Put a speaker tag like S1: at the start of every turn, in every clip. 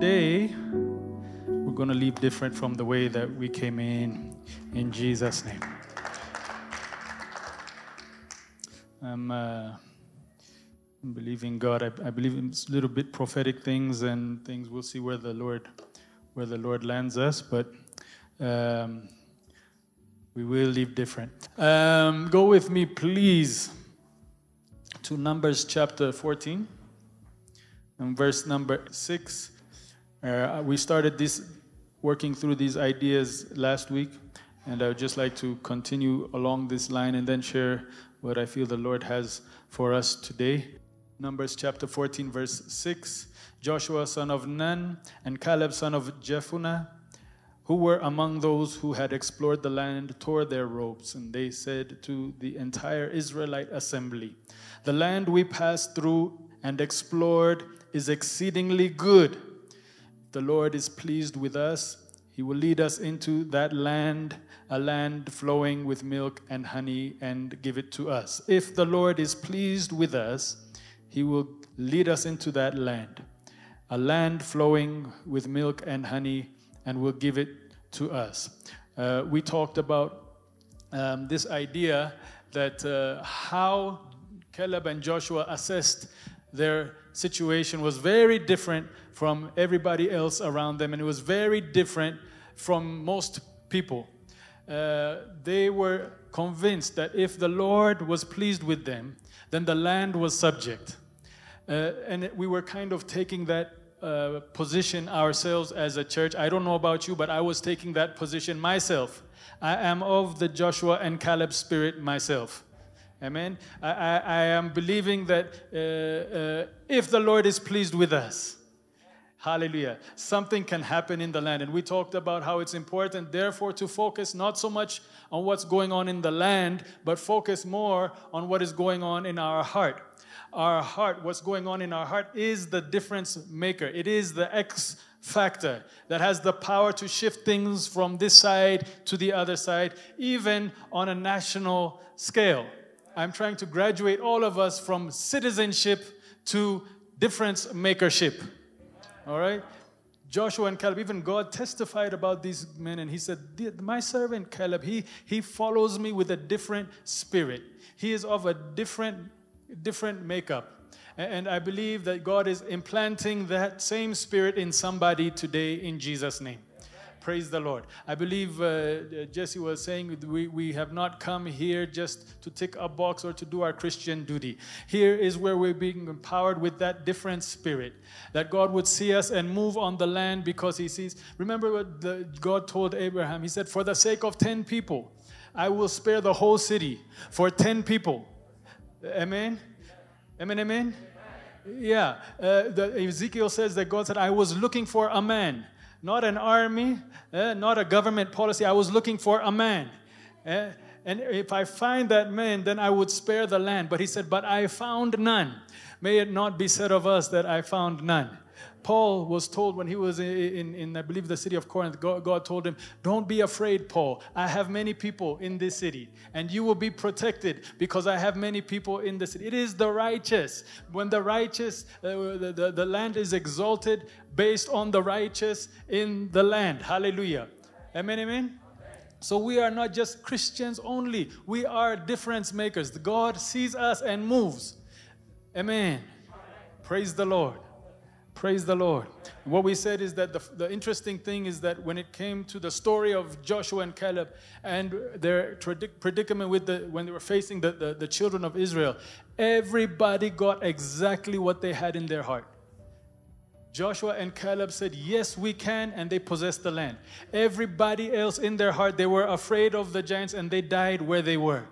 S1: today, we're going to leave different from the way that we came in, in Jesus' name. I'm, uh, believing God. I, I believe in a little bit prophetic things and things. We'll see where the Lord, where the Lord lands us, but um, we will leave different. Um, go with me, please, to Numbers chapter 14 and verse number 6. Uh, we started this working through these ideas last week, and I would just like to continue along this line and then share what I feel the Lord has for us today. Numbers chapter 14, verse 6. Joshua son of Nun and Caleb son of Jephunneh, who were among those who had explored the land, tore their robes, and they said to the entire Israelite assembly, The land we passed through and explored is exceedingly good. The Lord is pleased with us. He will lead us into that land, a land flowing with milk and honey, and give it to us. If the Lord is pleased with us, He will lead us into that land, a land flowing with milk and honey, and will give it to us. Uh, we talked about um, this idea that uh, how Caleb and Joshua assessed their situation was very different from everybody else around them, and it was very different from most people. Uh, they were convinced that if the Lord was pleased with them, then the land was subject. Uh, and we were kind of taking that uh, position ourselves as a church. I don't know about you, but I was taking that position myself. I am of the Joshua and Caleb spirit myself. Amen. I, I, I am believing that uh, uh, if the Lord is pleased with us, hallelujah, something can happen in the land. And we talked about how it's important, therefore, to focus not so much on what's going on in the land, but focus more on what is going on in our heart. Our heart, what's going on in our heart, is the difference maker. It is the X factor that has the power to shift things from this side to the other side, even on a national scale. I'm trying to graduate all of us from citizenship to difference makership. All right? Joshua and Caleb, even God testified about these men, and He said, My servant Caleb, he, he follows me with a different spirit. He is of a different, different makeup. And I believe that God is implanting that same spirit in somebody today in Jesus' name. Praise the Lord. I believe uh, Jesse was saying we, we have not come here just to tick a box or to do our Christian duty. Here is where we're being empowered with that different spirit, that God would see us and move on the land because He sees. Remember what the, God told Abraham? He said, For the sake of 10 people, I will spare the whole city for 10 people. Amen? Amen, amen? Yeah. Uh, the, Ezekiel says that God said, I was looking for a man not an army, eh, not a government policy. I was looking for a man. Eh? And if I find that man, then I would spare the land. But he said, But I found none. May it not be said of us that I found none. Paul was told when he was in, in, in, I believe, the city of Corinth, God, God, told him, Don't be afraid, Paul. I have many people in this city, and you will be protected because I have many people in the city. It is the righteous. When the righteous, uh, the, the, the land is exalted based on the righteous in the land. Hallelujah. Amen, amen. So we are not just Christians only, we are difference makers. God sees us and moves. Amen. Praise the Lord. Praise the Lord. What we said is that the, the interesting thing is that when it came to the story of Joshua and Caleb and their predicament with the when they were facing the, the, the children of Israel, everybody got exactly what they had in their heart. Joshua and Caleb said, Yes, we can, and they possessed the land. Everybody else in their heart, they were afraid of the giants and they died where they were.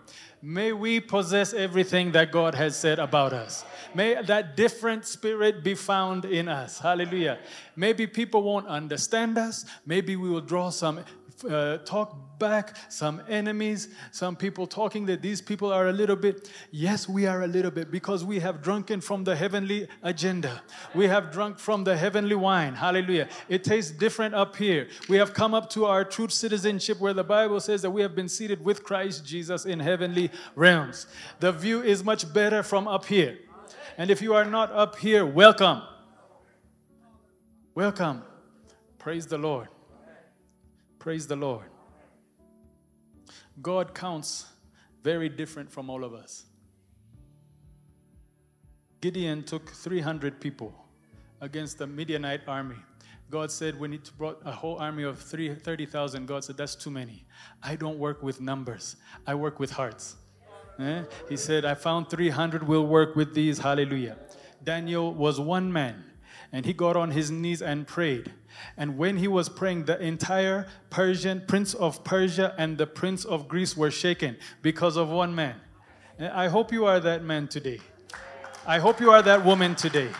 S1: May we possess everything that God has said about us. May that different spirit be found in us. Hallelujah. Maybe people won't understand us. Maybe we will draw some uh, talk back, some enemies, some people talking that these people are a little bit. Yes, we are a little bit because we have drunken from the heavenly agenda. We have drunk from the heavenly wine. Hallelujah. It tastes different up here. We have come up to our true citizenship where the Bible says that we have been seated with Christ Jesus in heavenly realms. The view is much better from up here. And if you are not up here, welcome. Welcome. Praise the Lord. Praise the Lord. God counts very different from all of us. Gideon took 300 people against the Midianite army. God said, when he brought a whole army of 30,000, God said, that's too many. I don't work with numbers, I work with hearts. Eh? He said, I found 300 will work with these. Hallelujah. Daniel was one man, and he got on his knees and prayed. And when he was praying, the entire Persian, prince of Persia, and the prince of Greece were shaken because of one man. Eh, I hope you are that man today. I hope you are that woman today.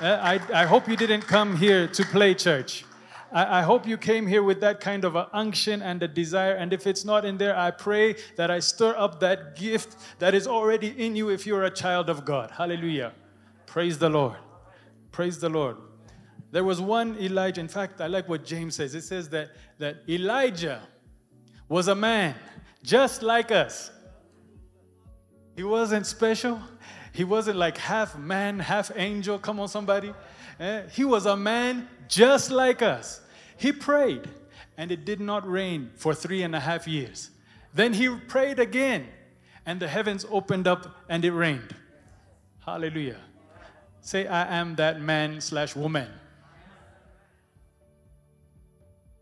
S1: Eh, I, I hope you didn't come here to play church. I, I hope you came here with that kind of an unction and a desire. And if it's not in there, I pray that I stir up that gift that is already in you if you're a child of God. Hallelujah. Praise the Lord. Praise the Lord. There was one Elijah. In fact, I like what James says. It says that, that Elijah was a man just like us. He wasn't special. He wasn't like half man, half angel. Come on, somebody. Eh? He was a man just like us. He prayed, and it did not rain for three and a half years. Then he prayed again, and the heavens opened up and it rained. Hallelujah. Say, I am that man slash woman.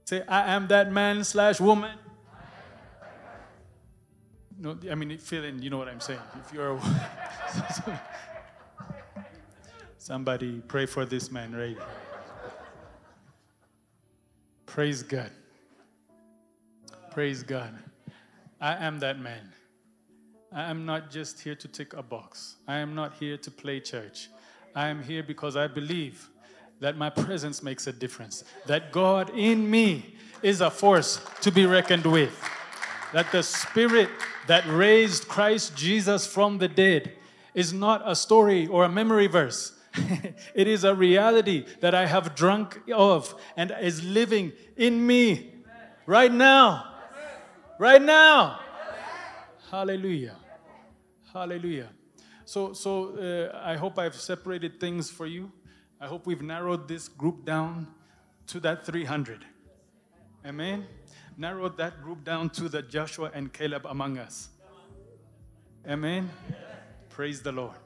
S1: Say, I am that man slash woman. No, I mean, fill in, you know what I'm saying. If you're a, somebody pray for this man, right? Praise God. Praise God. I am that man. I am not just here to tick a box. I am not here to play church. I am here because I believe that my presence makes a difference, that God in me is a force to be reckoned with, that the Spirit that raised Christ Jesus from the dead is not a story or a memory verse. it is a reality that I have drunk of and is living in me right now. Right now. Hallelujah. Hallelujah. So, so uh, I hope I've separated things for you. I hope we've narrowed this group down to that 300. Amen. Narrowed that group down to the Joshua and Caleb among us. Amen. Praise the Lord.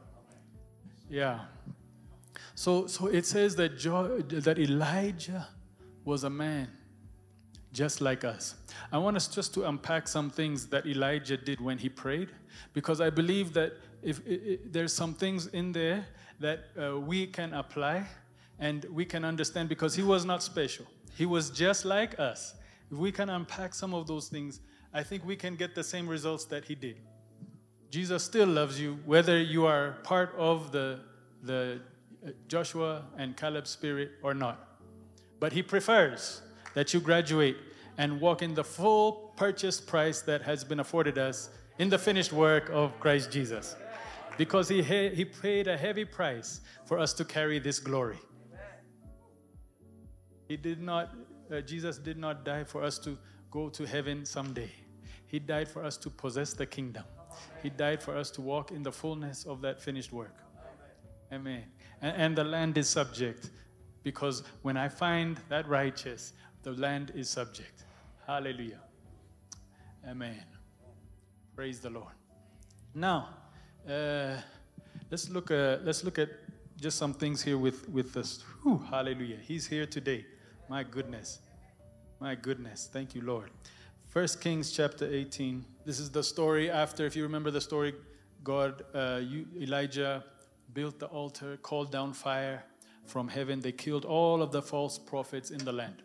S1: Yeah. So, so it says that, jo- that Elijah was a man just like us. I want us just to unpack some things that Elijah did when he prayed, because I believe that if, if there's some things in there that uh, we can apply and we can understand because he was not special. He was just like us. If we can unpack some of those things, I think we can get the same results that he did. Jesus still loves you, whether you are part of the, the uh, Joshua and Caleb spirit or not. But he prefers that you graduate and walk in the full purchase price that has been afforded us in the finished work of Christ Jesus because he, he paid a heavy price for us to carry this glory. He did not, uh, Jesus did not die for us to go to heaven someday. He died for us to possess the kingdom. He died for us to walk in the fullness of that finished work. Amen. And, and the land is subject because when I find that righteous, the land is subject. Hallelujah. Amen. Praise the Lord. Now, uh, let's look. Uh, let's look at just some things here with with this. Whew, hallelujah! He's here today. My goodness, my goodness. Thank you, Lord. First Kings chapter 18. This is the story after, if you remember the story, God, uh, you, Elijah built the altar, called down fire from heaven. They killed all of the false prophets in the land.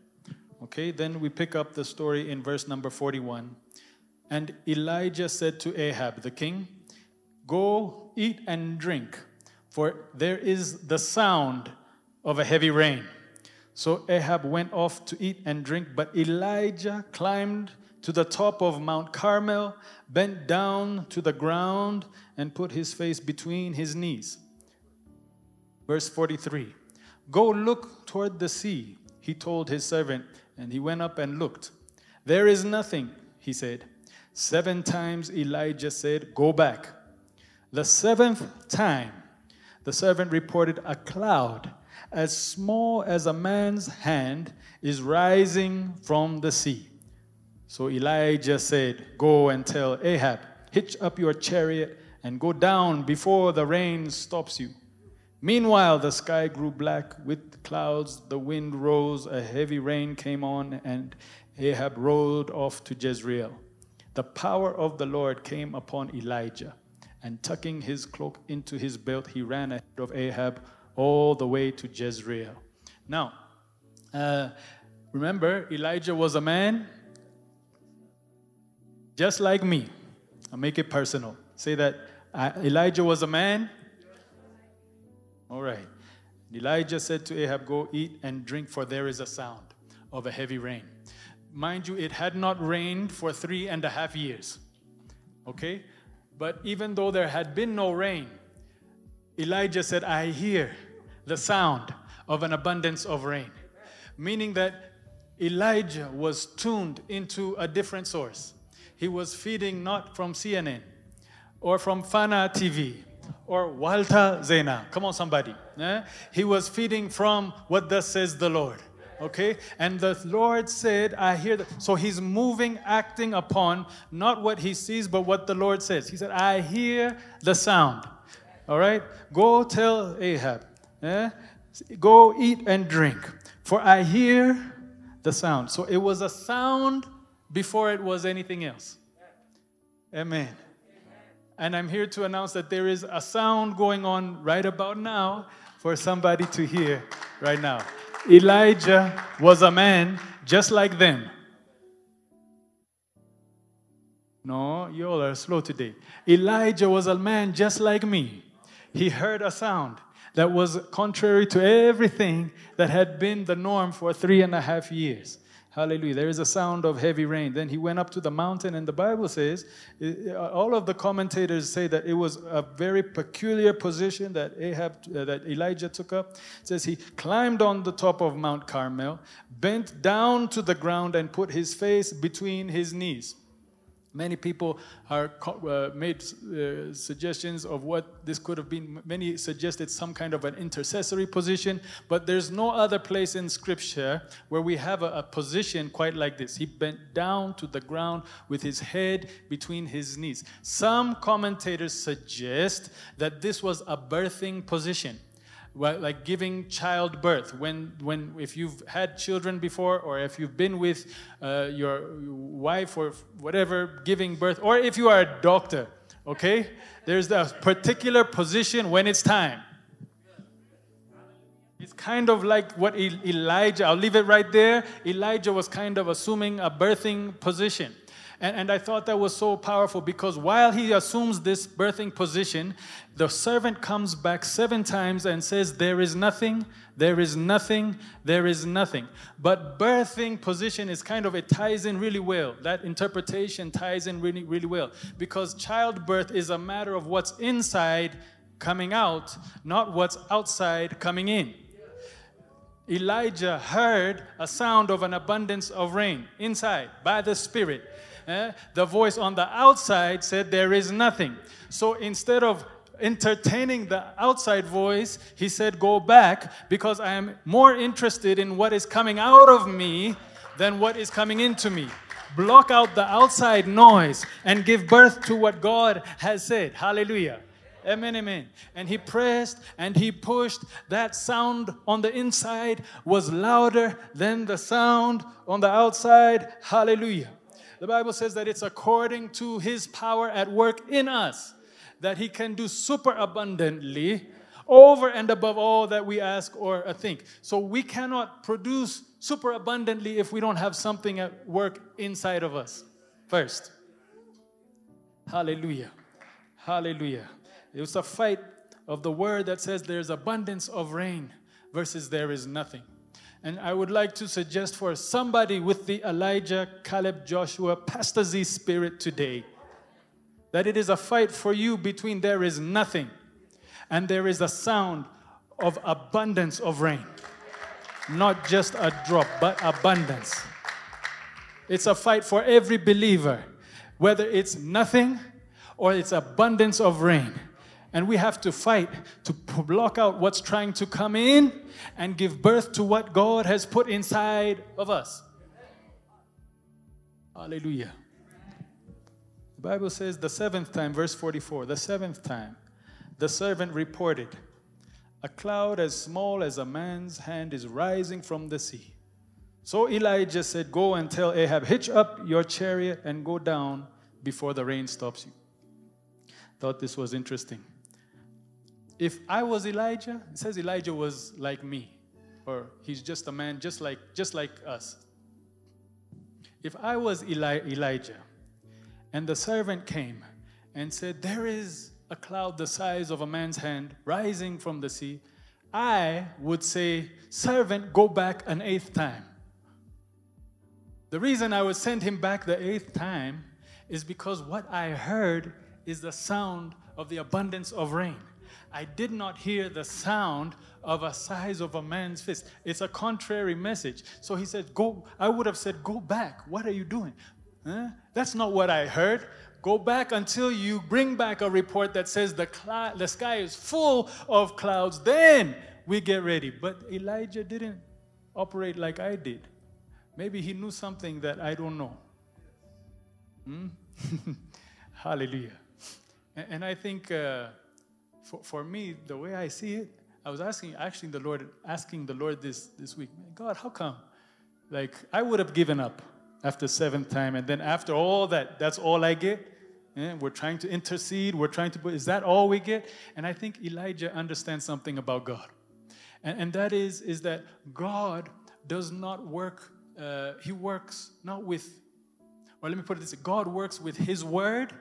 S1: Okay, then we pick up the story in verse number 41. And Elijah said to Ahab, the king, Go eat and drink, for there is the sound of a heavy rain. So Ahab went off to eat and drink, but Elijah climbed to the top of Mount Carmel, bent down to the ground, and put his face between his knees. Verse 43 Go look toward the sea, he told his servant, and he went up and looked. There is nothing, he said. Seven times Elijah said, Go back. The seventh time, the servant reported a cloud as small as a man's hand, is rising from the sea. So Elijah said, Go and tell Ahab, hitch up your chariot and go down before the rain stops you. Meanwhile, the sky grew black with clouds, the wind rose, a heavy rain came on, and Ahab rode off to Jezreel. The power of the Lord came upon Elijah, and tucking his cloak into his belt, he ran ahead of Ahab all the way to Jezreel. Now, uh, remember, Elijah was a man just like me. I'll make it personal. Say that uh, Elijah was a man all right. Elijah said to Ahab, Go eat and drink, for there is a sound of a heavy rain. Mind you, it had not rained for three and a half years. Okay? But even though there had been no rain, Elijah said, I hear the sound of an abundance of rain. Meaning that Elijah was tuned into a different source. He was feeding not from CNN or from Fana TV or Walta Zena. Come on, somebody. Eh? He was feeding from what thus says the Lord. Okay? And the Lord said, I hear that. So he's moving, acting upon not what he sees, but what the Lord says. He said, I hear the sound. All right? Go tell Ahab. Eh? Go eat and drink, for I hear the sound. So it was a sound before it was anything else. Amen. And I'm here to announce that there is a sound going on right about now for somebody to hear right now. Elijah was a man just like them. No, you all are slow today. Elijah was a man just like me. He heard a sound that was contrary to everything that had been the norm for three and a half years. Hallelujah. There is a sound of heavy rain. Then he went up to the mountain, and the Bible says, all of the commentators say that it was a very peculiar position that Ahab, uh, that Elijah took up. It says he climbed on the top of Mount Carmel, bent down to the ground, and put his face between his knees. Many people are uh, made uh, suggestions of what this could have been. Many suggested some kind of an intercessory position, but there's no other place in Scripture where we have a, a position quite like this. He bent down to the ground with his head between his knees. Some commentators suggest that this was a birthing position like giving childbirth. When when if you've had children before or if you've been with uh, your wife or whatever giving birth or if you are a doctor okay? There's a particular position when it's time. It's kind of like what elijah i'll leave it right there. Elijah was kind of assuming a birthing position and, and I thought that was so powerful because while he assumes this birthing position, the servant comes back seven times and says, There is nothing, there is nothing, there is nothing. But birthing position is kind of, it ties in really well. That interpretation ties in really, really well because childbirth is a matter of what's inside coming out, not what's outside coming in. Elijah heard a sound of an abundance of rain inside by the Spirit eh, the voice on the outside said, There is nothing. So instead of entertaining the outside voice, he said, Go back because I am more interested in what is coming out of me than what is coming into me. Block out the outside noise and give birth to what God has said. Hallelujah. Amen, amen. And he pressed and he pushed. That sound on the inside was louder than the sound on the outside. Hallelujah. The Bible says that it's according to his power at work in us that he can do super abundantly over and above all that we ask or think. So we cannot produce super abundantly if we don't have something at work inside of us first. Hallelujah. Hallelujah. It was a fight of the word that says there's abundance of rain versus there is nothing. And I would like to suggest for somebody with the Elijah, Caleb, Joshua, Pastor Z spirit today that it is a fight for you between there is nothing and there is a sound of abundance of rain. Not just a drop, but abundance. It's a fight for every believer, whether it's nothing or it's abundance of rain. And we have to fight to block out what's trying to come in and give birth to what God has put inside of us. Hallelujah. The Bible says the seventh time, verse 44, the seventh time, the servant reported, A cloud as small as a man's hand is rising from the sea. So Elijah said, Go and tell Ahab, hitch up your chariot and go down before the rain stops you. Thought this was interesting. If I was Elijah, it says Elijah was like me, or he's just a man just like just like us. If I was Eli- Elijah and the servant came and said, There is a cloud the size of a man's hand rising from the sea, I would say, Servant, go back an eighth time. The reason I would send him back the eighth time is because what I heard is the sound of the abundance of rain. I did not hear the sound of a size of a man's fist. It's a contrary message. So he said, Go, I would have said, Go back. What are you doing? Huh? That's not what I heard. Go back until you bring back a report that says the, cl- the sky is full of clouds. Then we get ready. But Elijah didn't operate like I did. Maybe he knew something that I don't know. Hmm? Hallelujah. And, and, I think uh, for, for me, the way I see it, I was asking, actually, the Lord, asking the Lord this this week, God, how come? Like, I would have given up after seventh time, and then after all that, that's all I get. Yeah, we're trying to intercede. We're trying to. Is that all we get? And I think Elijah understands something about God, and, and that is is that God does not work. Uh, he works not with, or let me put it this: way, God works with His word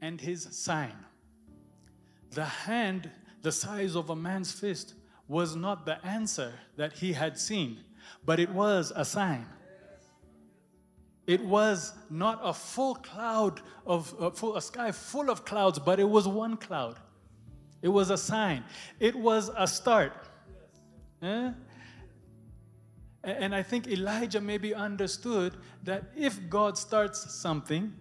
S1: and His sign. The hand the size of a man's fist was not the answer that he had seen, but it was a sign. It was not a full cloud of a, full, a sky full of clouds, but it was one cloud. It was a sign. It was a start. And I think Elijah maybe understood that if God starts something,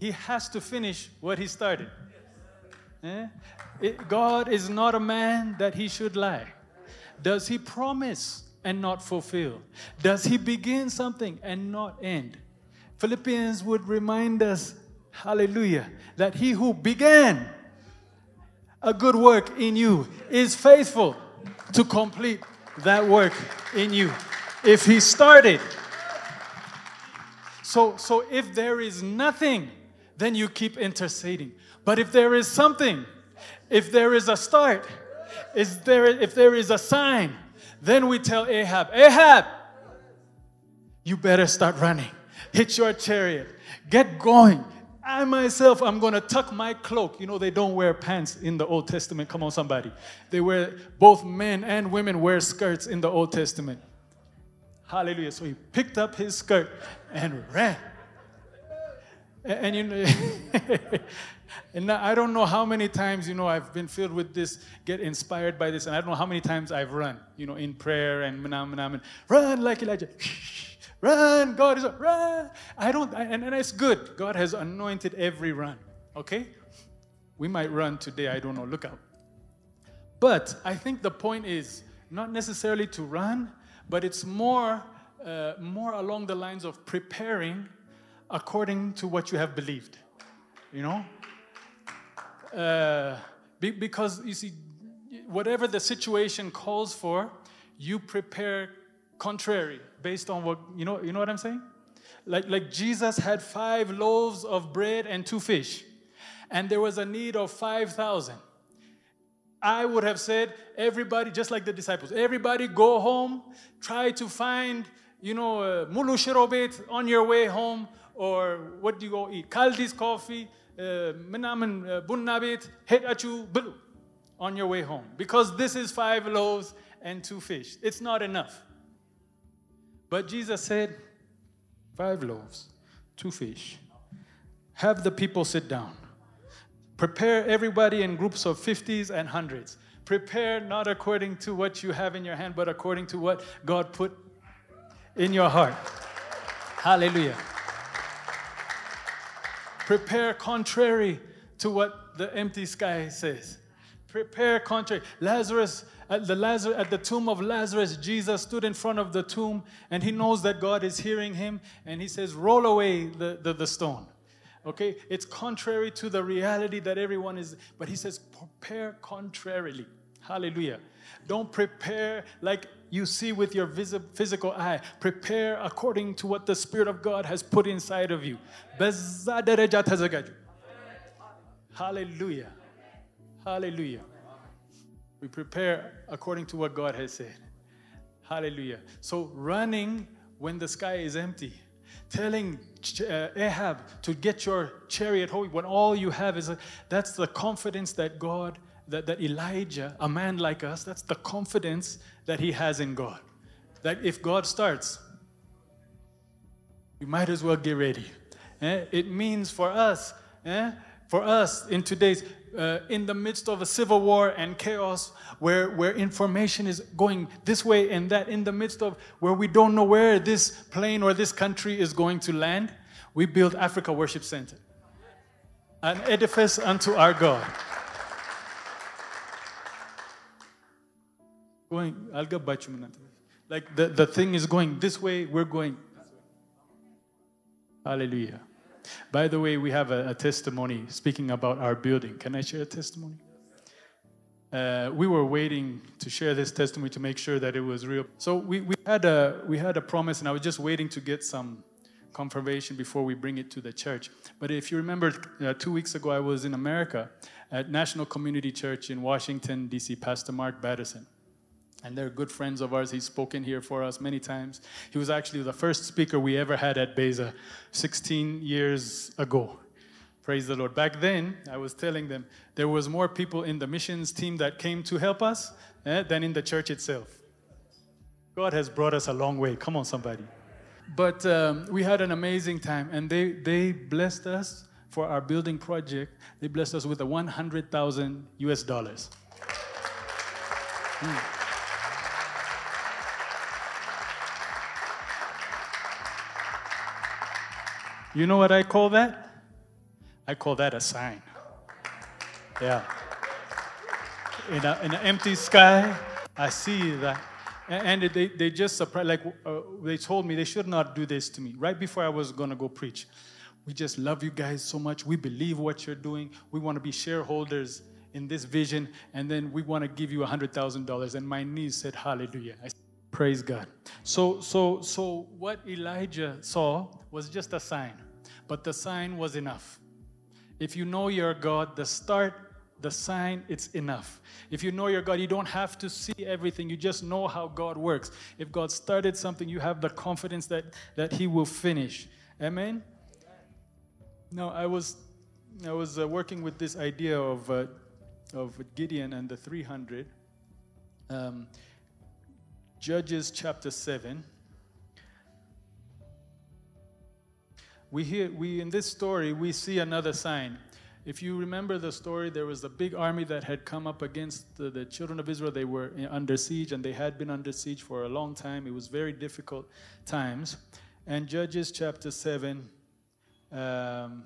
S1: he has to finish what he started. Eh? It, God is not a man that he should lie. Does he promise and not fulfill? Does he begin something and not end? Philippians would remind us, hallelujah, that he who began a good work in you is faithful to complete that work in you. If he started, so, so if there is nothing, then you keep interceding. But if there is something, if there is a start, is there, if there is a sign, then we tell Ahab, Ahab, you better start running. Hit your chariot. Get going. I myself, I'm going to tuck my cloak. You know, they don't wear pants in the Old Testament. Come on, somebody. They wear, both men and women wear skirts in the Old Testament. Hallelujah. So he picked up his skirt and ran. And, you know, And I don't know how many times, you know, I've been filled with this, get inspired by this, and I don't know how many times I've run, you know, in prayer and manam, manam, and run like Elijah. run, God is, run. I don't, and, and it's good. God has anointed every run, okay? We might run today, I don't know, look out. But I think the point is not necessarily to run, but it's more, uh, more along the lines of preparing according to what you have believed. You know, uh, be, because you see, whatever the situation calls for, you prepare contrary based on what you know. You know what I'm saying? Like like Jesus had five loaves of bread and two fish, and there was a need of five thousand. I would have said, everybody, just like the disciples, everybody go home, try to find, you know, uh, mulu shirobet on your way home, or what do you go eat? Kaldi's coffee, uh, minaman uh, bunnabit, het bulu, on your way home. Because this is five loaves and two fish. It's not enough. But Jesus said, five loaves, two fish. Have the people sit down. Prepare everybody in groups of 50s and 100s. Prepare not according to what you have in your hand, but according to what God put in your heart. Hallelujah prepare contrary to what the empty sky says. Prepare contrary. Lazarus, at the Lazarus, at the tomb of Lazarus, Jesus stood in front of the tomb and he knows that God is hearing him and he says, Roll away the, the, the stone. Okay? It's contrary to the reality that everyone is, but he says, prepare contrarily. Hallelujah. Don't prepare like you see with your physical eye. Prepare according to what the Spirit of God has put inside of you. Hallelujah. Hallelujah. We prepare according to what God has said. Hallelujah. So running when the sky is empty, telling uh, Ahab to get your chariot home when all you have is a, that's the confidence that God, that, that Elijah, a man like us, that's the confidence that he has in God. That if God starts, you might as well get ready. Eh? It means for us, eh? for us in today's, uh, in the midst of a civil war and chaos where, where information is going this way and that, in the midst of where we don't know where this plane or this country is going to land, we build Africa Worship Center, an edifice unto our God. Going, I'll Like the, the thing is going this way, we're going. Hallelujah. By the way, we have a, a testimony speaking about our building. Can I share a testimony? Uh, we were waiting to share this testimony to make sure that it was real. So we, we, had a, we had a promise, and I was just waiting to get some confirmation before we bring it to the church. But if you remember, uh, two weeks ago, I was in America at National Community Church in Washington, D.C., Pastor Mark Batterson and they're good friends of ours. He's spoken here for us many times. He was actually the first speaker we ever had at Beza 16 years ago. Praise the Lord. Back then, I was telling them there was more people in the missions team that came to help us eh, than in the church itself. God has brought us a long way. Come on, somebody. But um, we had an amazing time, and they, they blessed us for our building project. They blessed us with a 100,000 US dollars. Mm. You know what I call that? I call that a sign. Yeah. In, an empty sky, I see that. And they, they just surprised, like uh, they told me they should not do this to me right before I was going to go preach. We just love you guys so much. We believe what you're doing. We want to be shareholders in this vision. And then we want to give you $100,000. And my niece said, Hallelujah. I Praise God. So, so, so what Elijah saw was just a sign but the sign was enough. If you know your God, the start, the sign, it's enough. If you know your God, you don't have to see everything. You just know how God works. If God started something, you have the confidence that, that He will finish. Amen? Now, I was, I was uh, working with this idea of, uh, of Gideon and the 300. Um, Judges chapter 7. we hear we in this story we see another sign. If you remember the story there was a big army that had come up against the, the, children of israel. They were under siege and they had been under siege for a long time. It was very difficult times. And judges chapter 7 um,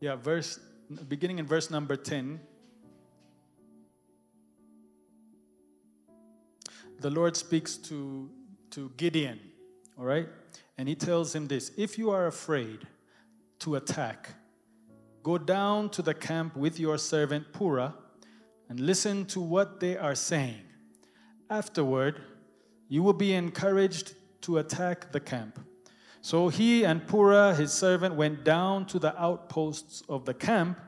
S1: yeah verse beginning in verse number 10 the lord speaks to to gideon all right and he tells him this If you are afraid to attack, go down to the camp with your servant Purah and listen to what they are saying. Afterward, you will be encouraged to attack the camp. So he and Purah, his servant, went down to the outposts of the camp.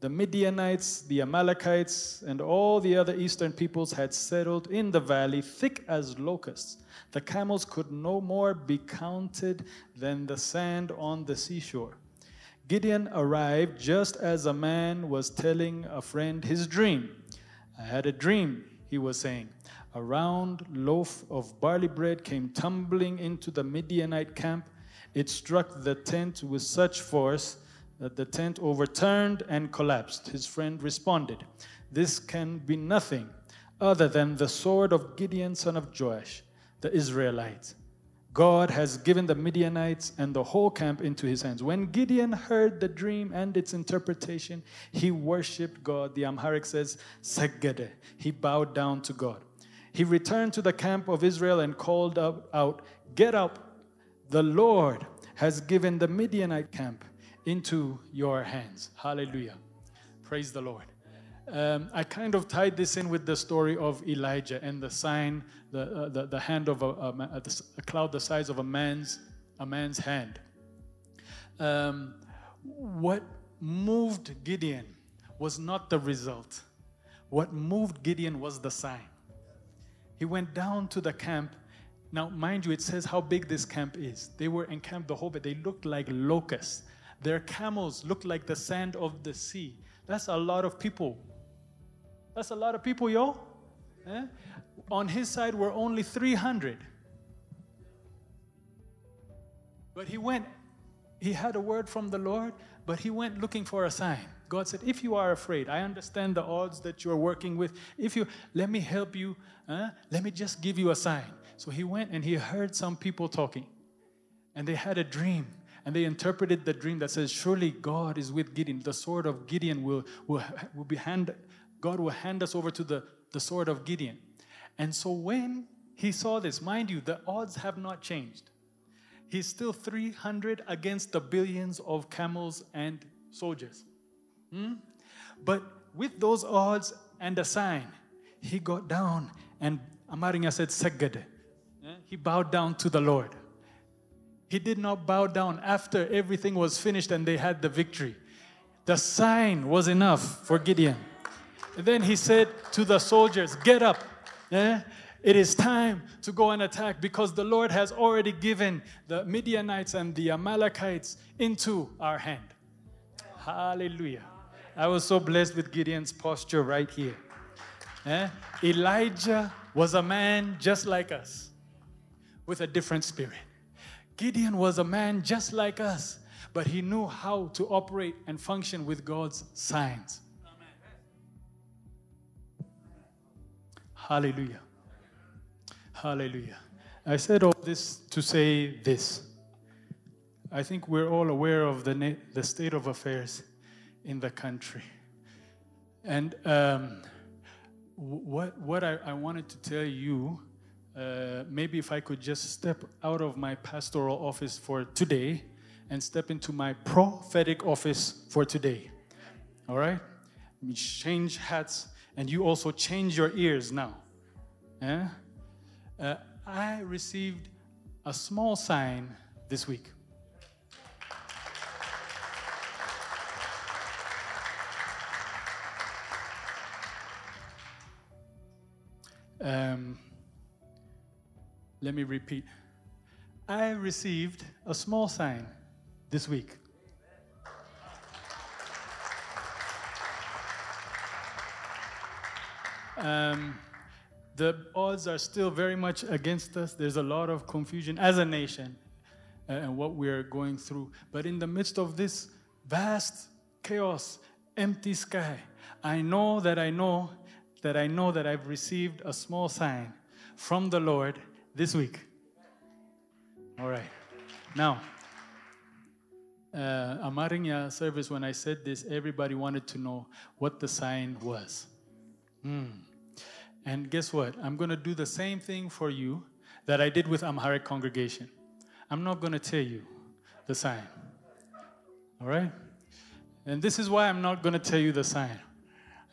S1: The Midianites, the Amalekites, and all the other eastern peoples had settled in the valley, thick as locusts. The camels could no more be counted than the sand on the seashore. Gideon arrived just as a man was telling a friend his dream. I had a dream, he was saying. A round loaf of barley bread came tumbling into the Midianite camp. It struck the tent with such force Uh, the tent overturned and collapsed. His friend responded, This can be nothing other than the sword of Gideon, son of Joash the Israelites. God has given the Midianites and the whole camp into his hands. When Gideon heard the dream and its interpretation, he worshiped God. The Amharic says, Saggade. He bowed down to God. He returned to the camp of Israel and called out, Get up, the Lord has given the Midianite camp into your hands. Hallelujah. Praise the Lord. Um, I kind of tied this in with the story of Elijah and the sign, the, uh, the, the, hand of a, a, a, cloud the size of a man's, a man's hand. Um, what moved Gideon was not the result. What moved Gideon was the sign. He went down to the camp. Now, mind you, it says how big this camp is. They were encamped the whole bit. They looked like locusts. Their camels looked like the sand of the sea. That's a lot of people that's a lot of people, yo. Eh? On his side were only 300. But he went, he had a word from the Lord, but he went looking for a sign. God said, If you are afraid, I understand the odds that you're working with. If you, let me help you, eh? let me just give you a sign. So he went and he heard some people talking, and they had a dream. And they interpreted the dream that says, Surely God is with Gideon. The sword of Gideon will, will, will be hand, God will hand us over to the, the sword of Gideon. And so when he saw this, mind you, the odds have not changed. He's still 300 against the billions of camels and soldiers. Hmm? But with those odds and a sign, he got down and Amarinya said, Sagad. He bowed down to the Lord. He did not bow down after everything was finished and they had the victory. The sign was enough for Gideon. Then he said to the soldiers, Get up. Yeah? It is time to go and attack because the Lord has already given the Midianites and the Amalekites into our hand. Hallelujah. I was so blessed with Gideon's posture right here. Eh? Elijah was a man just like us with a different spirit. Gideon was a man just like us, but he knew how to operate and function with God's signs. Hallelujah. Hallelujah. I said all this to say this. I think we're all aware of the, the state of affairs in the country. And um, what, what I, I, wanted to tell you, uh, maybe if I could just step out of my pastoral office for today and step into my prophetic office for today. All right? change hats and you also change your ears now. Yeah? Uh, I received a small sign this week. Um, let me repeat. I received a small sign this week. Um, the odds are still very much against us. There's a lot of confusion as a nation uh, and what we're going through. But in the midst of this vast chaos, empty sky, I know that I know that I know that I've received a small sign from the Lord this week. All right. Now, uh, Amarinya service, when I said this, everybody wanted to know what the sign was. Hmm. And guess what? I'm going to do the same thing for you that I did with Amharic congregation. I'm not going to tell you the sign. All right? And this is why I'm not going to tell you the sign.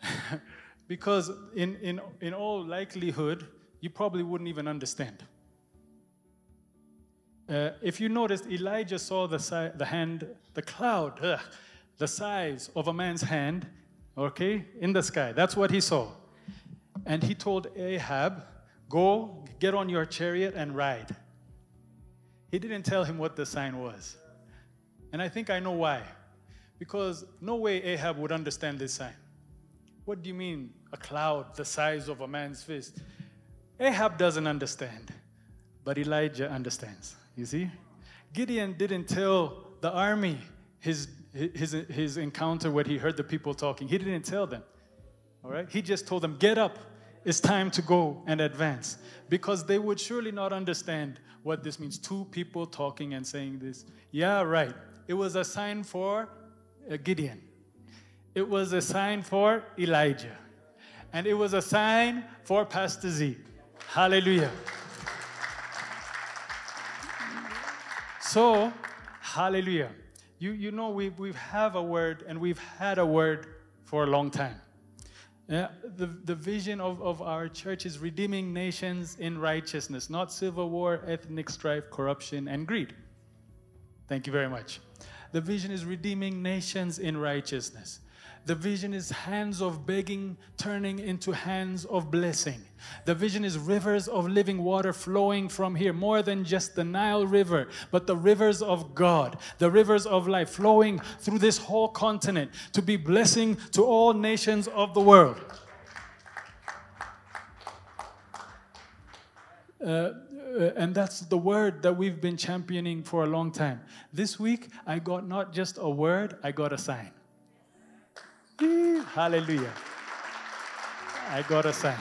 S1: because in, in, in all likelihood, you probably wouldn't even understand. Uh, if you noticed, Elijah saw the, si- the hand, the cloud, ugh, the size of a man's hand, okay, in the sky. That's what he saw. And he told Ahab, Go, get on your chariot and ride. He didn't tell him what the sign was. And I think I know why. Because no way Ahab would understand this sign. What do you mean, a cloud the size of a man's fist? Ahab doesn't understand, but Elijah understands. You see? Gideon didn't tell the army his, his, his encounter, what he heard the people talking. He didn't tell them. All right? He just told them, get up it's time to go and advance because they would surely not understand what this means. Two people talking and saying this. Yeah, right. It was a sign for uh, Gideon, it was a sign for Elijah, and it was a sign for Pastor Z. Hallelujah. So, hallelujah. You, you know, we, we have a word and we've had a word for a long time. Yeah, the, the vision of, of our church is redeeming nations in righteousness, not civil war, ethnic strife, corruption, and greed. Thank you very much. The vision is redeeming nations in righteousness. The vision is hands of begging turning into hands of blessing. The vision is rivers of living water flowing from here, more than just the Nile River, but the rivers of God, the rivers of life flowing through this whole continent to be blessing to all nations of the world. Uh, uh, and that's the word that we've been championing for a long time. This week, I got not just a word, I got a sign. Hallelujah. I got a sign.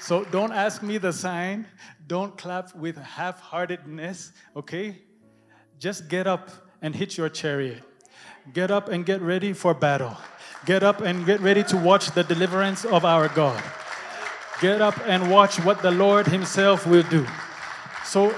S1: So don't ask me the sign. Don't clap with half heartedness, okay? Just get up and hit your chariot. Get up and get ready for battle. Get up and get ready to watch the deliverance of our God. Get up and watch what the Lord Himself will do. So,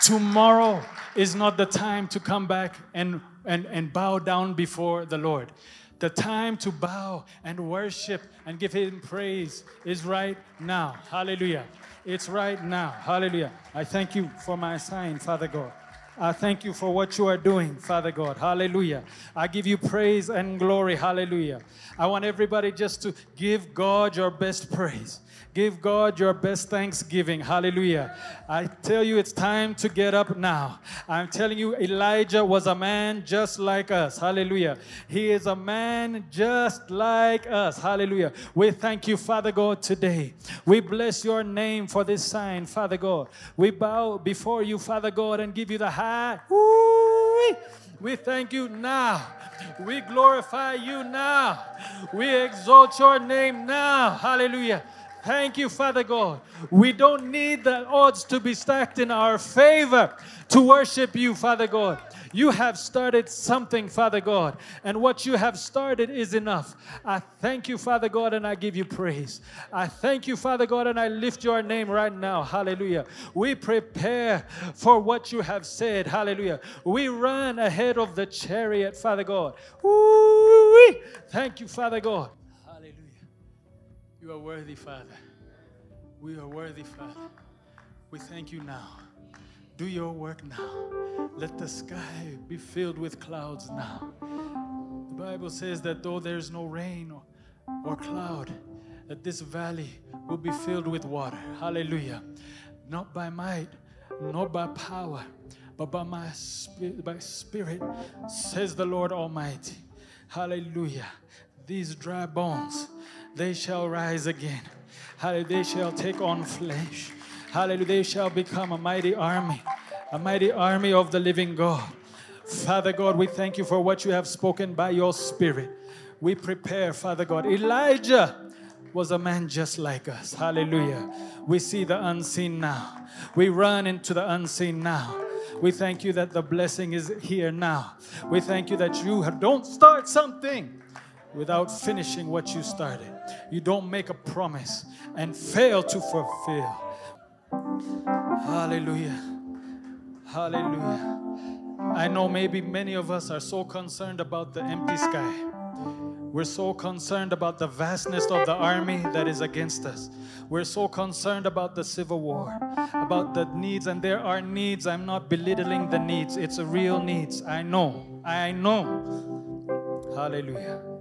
S1: tomorrow is not the time to come back and and, and bow down before the Lord. The time to bow and worship and give Him praise is right now. Hallelujah. It's right now. Hallelujah. I thank you for my sign, Father God. I thank you for what you are doing, Father God. Hallelujah. I give you praise and glory. Hallelujah. I want everybody just to give God your best praise. Give God your best thanksgiving. Hallelujah. I tell you, it's time to get up now. I'm telling you, Elijah was a man just like us. Hallelujah. He is a man just like us. Hallelujah. We thank you, Father God, today. We bless your name for this sign, Father God. We bow before you, Father God, and give you the high. Woo-wee. We thank you now. We glorify you now. We exalt your name now. Hallelujah. Thank you, Father God. We don't need the odds to be stacked in our favor to worship you, Father God. You have started something, Father God, and what you have started is enough. I thank you, Father God, and I give you praise. I thank you, Father God, and I lift your name right now. Hallelujah. We prepare for what you have said. Hallelujah. We run ahead of the chariot, Father God. Woo-wee. Thank you, Father God. You are worthy, Father. We are worthy, Father. We thank you now. Do your work now. Let the sky be filled with clouds now. The Bible says that though there's no rain or, or cloud, that this valley will be filled with water. Hallelujah. Not by might, not by power, but by my spirit, by spirit, says the Lord Almighty. Hallelujah. These dry bones they shall rise again. Hallelujah, they shall take on flesh. Hallelujah, they shall become a mighty army, a mighty army of the living God. Father God, we thank you for what you have spoken by your Spirit. We prepare, Father God. Elijah was a man just like us. Hallelujah. We see the unseen now. We run into the unseen now. We thank you that the blessing is here now. We thank you that you don't start something without finishing what you started. You don't make a promise and fail to fulfill. Hallelujah. Hallelujah. I know maybe many of us are so concerned about the empty sky. We're so concerned about the vastness of the army that is against us. We're so concerned about the civil war, about the needs, and there are needs. I'm not belittling the needs, it's a real needs. I know. I know. Hallelujah.